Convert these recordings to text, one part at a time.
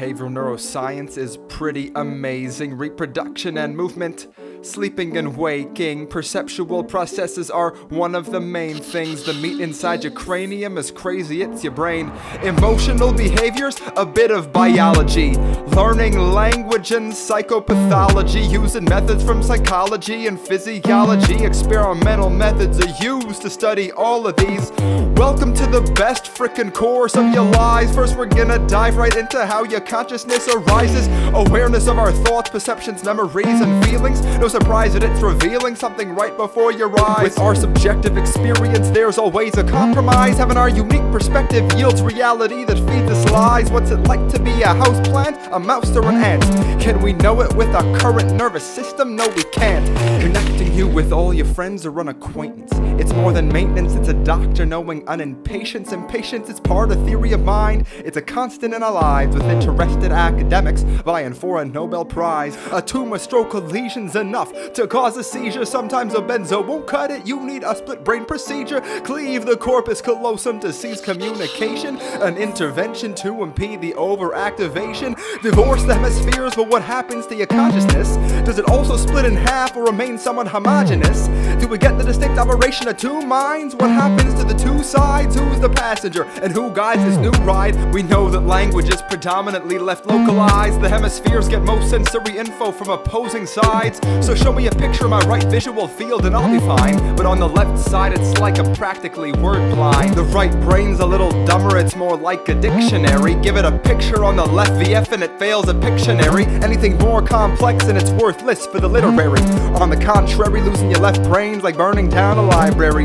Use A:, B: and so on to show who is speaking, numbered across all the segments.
A: Behavioral neuroscience is pretty amazing. Reproduction and movement, sleeping and waking, perceptual processes are one of the main things. The meat inside your cranium is crazy, it's your brain. Emotional behaviors, a bit of biology. Learning language and psychopathology, using methods from psychology and physiology. Experimental methods are used to study all of these. Welcome to the best frickin' course of your lives. First, we're gonna dive right into how your consciousness arises. Awareness of our thoughts, perceptions, memories, and feelings. No surprise that it's revealing something right before your eyes. With our subjective experience, there's always a compromise. Having our unique perspective yields reality that feeds us lies. What's it like to be a houseplant, a mouse, or an ant? Can we know it with our current nervous system? No, we can't. Connecting you with all your friends or an acquaintance. It's more than maintenance, it's a doctor knowing unimpatience. Impatience is part of theory of mind. It's a constant in our lives with interested academics vying for a Nobel Prize. A tumor, stroke, lesion's enough to cause a seizure. Sometimes a benzo won't cut it. You need a split brain procedure. Cleave the corpus callosum to seize communication. An intervention to impede the overactivation. Divorce the hemispheres, but what happens to your consciousness? Does it also split in half or remain somewhat homogeneous? Do we get the distinct operation of two minds? What happens to the two sides? Who's the passenger and who guides this new ride? We know that language is predominantly left localized. The hemispheres get most sensory info from opposing sides. So show me a picture of my right visual field and I'll be fine. But on the left side, it's like I'm practically word blind. The right brain's a little dumber, it's more like a dictionary. Give it a picture on the left VF and it fails a Pictionary. Anything more complex and it's worthless for the literary. On the contrary, losing your left brain's like burning down a library.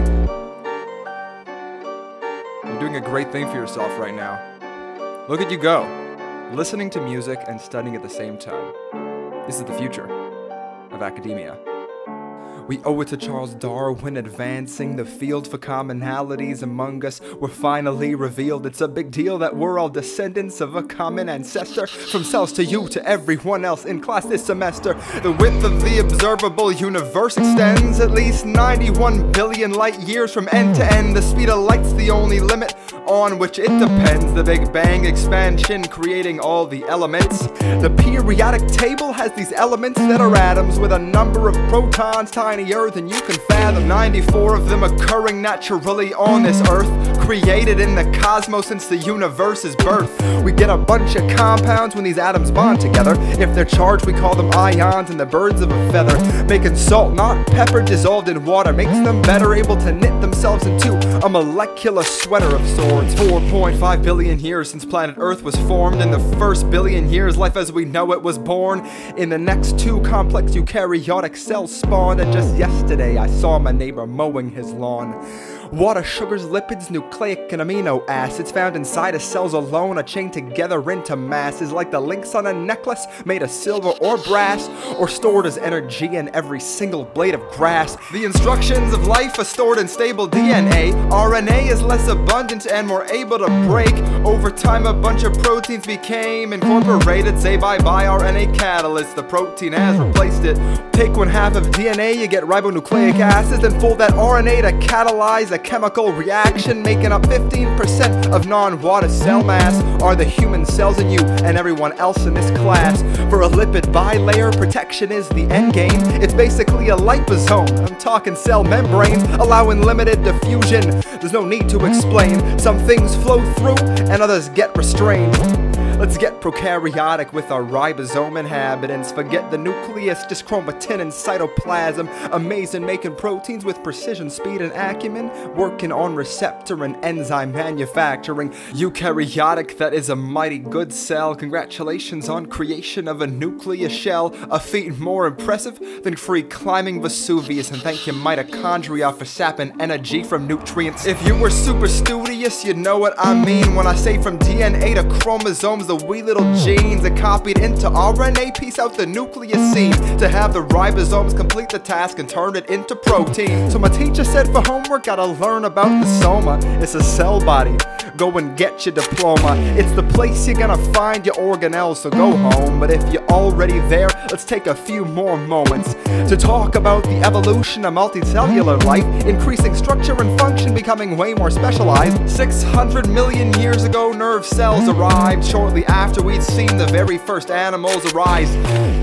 A: You're doing a great thing for yourself right now. Look at you go, listening to music and studying at the same time. This is the future of academia. We owe it to Charles Darwin advancing the field for commonalities among us were finally revealed. It's a big deal that we're all descendants of a common ancestor. From cells to you to everyone else in class this semester. The width of the observable universe extends at least 91 billion light years from end to end. The speed of light's the only limit on which it depends. The Big Bang expansion creating all the elements. The periodic table has these elements that are atoms with a number of protons tinier than you can fathom. 94 of them occurring naturally on this earth. Created in the cosmos since the universe's birth. We get a bunch of compounds when these atoms bond together. If they're charged, we call them ions and the birds of a feather. Making salt, not pepper, dissolved in water makes them better able to knit themselves into a molecular sweater of sorts. 4.5 billion years since planet Earth was formed. In the first billion years, life as we know it was born. In the next two complex eukaryotic cells spawned. And just yesterday, I saw my neighbor mowing his lawn. Water, sugars, lipids, nucleic and amino acids found inside of cells alone are chained together into masses like the links on a necklace made of silver or brass or stored as energy in every single blade of grass. The instructions of life are stored in stable DNA. RNA is less abundant and more able to break. Over time, a bunch of proteins became incorporated. Say bye bye RNA catalyst. The protein has replaced it. Take one half of DNA, you get ribonucleic acids, then fold that RNA to catalyze a chemical reaction, making up 15% of non water cell mass. Are the human cells in you and everyone else in this class? For a lipid bilayer, protection is the end game. It's basically a liposome. I'm talking cell membranes, allowing limited diffusion. There's no need to explain. Some things flow through and others get restrained. Let's get prokaryotic with our ribosome inhabitants. Forget the nucleus, just chromatin and cytoplasm. Amazing making proteins with precision, speed, and acumen. Working on receptor and enzyme manufacturing. Eukaryotic, that is a mighty good cell. Congratulations on creation of a nucleus shell. A feat more impressive than free climbing Vesuvius. And thank you, mitochondria, for sapping energy from nutrients. If you were super studious, you'd know what I mean when I say from DNA to chromosomes the wee little genes that copied into RNA piece out the nucleus seam to have the ribosomes complete the task and turn it into protein. So my teacher said for homework, gotta learn about the soma. It's a cell body. Go and get your diploma. It's the place you're gonna find your organelles, so go home. But if you're already there, let's take a few more moments to talk about the evolution of multicellular life, increasing structure and function, becoming way more specialized. 600 million years ago, nerve cells arrived shortly shortly after we'd seen the very first animals arise.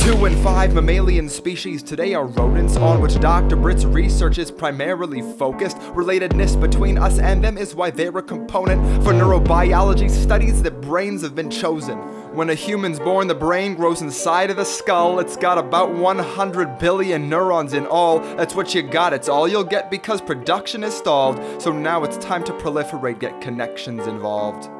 A: Two and five mammalian species today are rodents, on which Dr. Britt's research is primarily focused. Relatedness between us and them is why they're a component for neurobiology studies that brains have been chosen. When a human's born, the brain grows inside of the skull. It's got about 100 billion neurons in all. That's what you got. It's all you'll get because production is stalled. So now it's time to proliferate, get connections involved.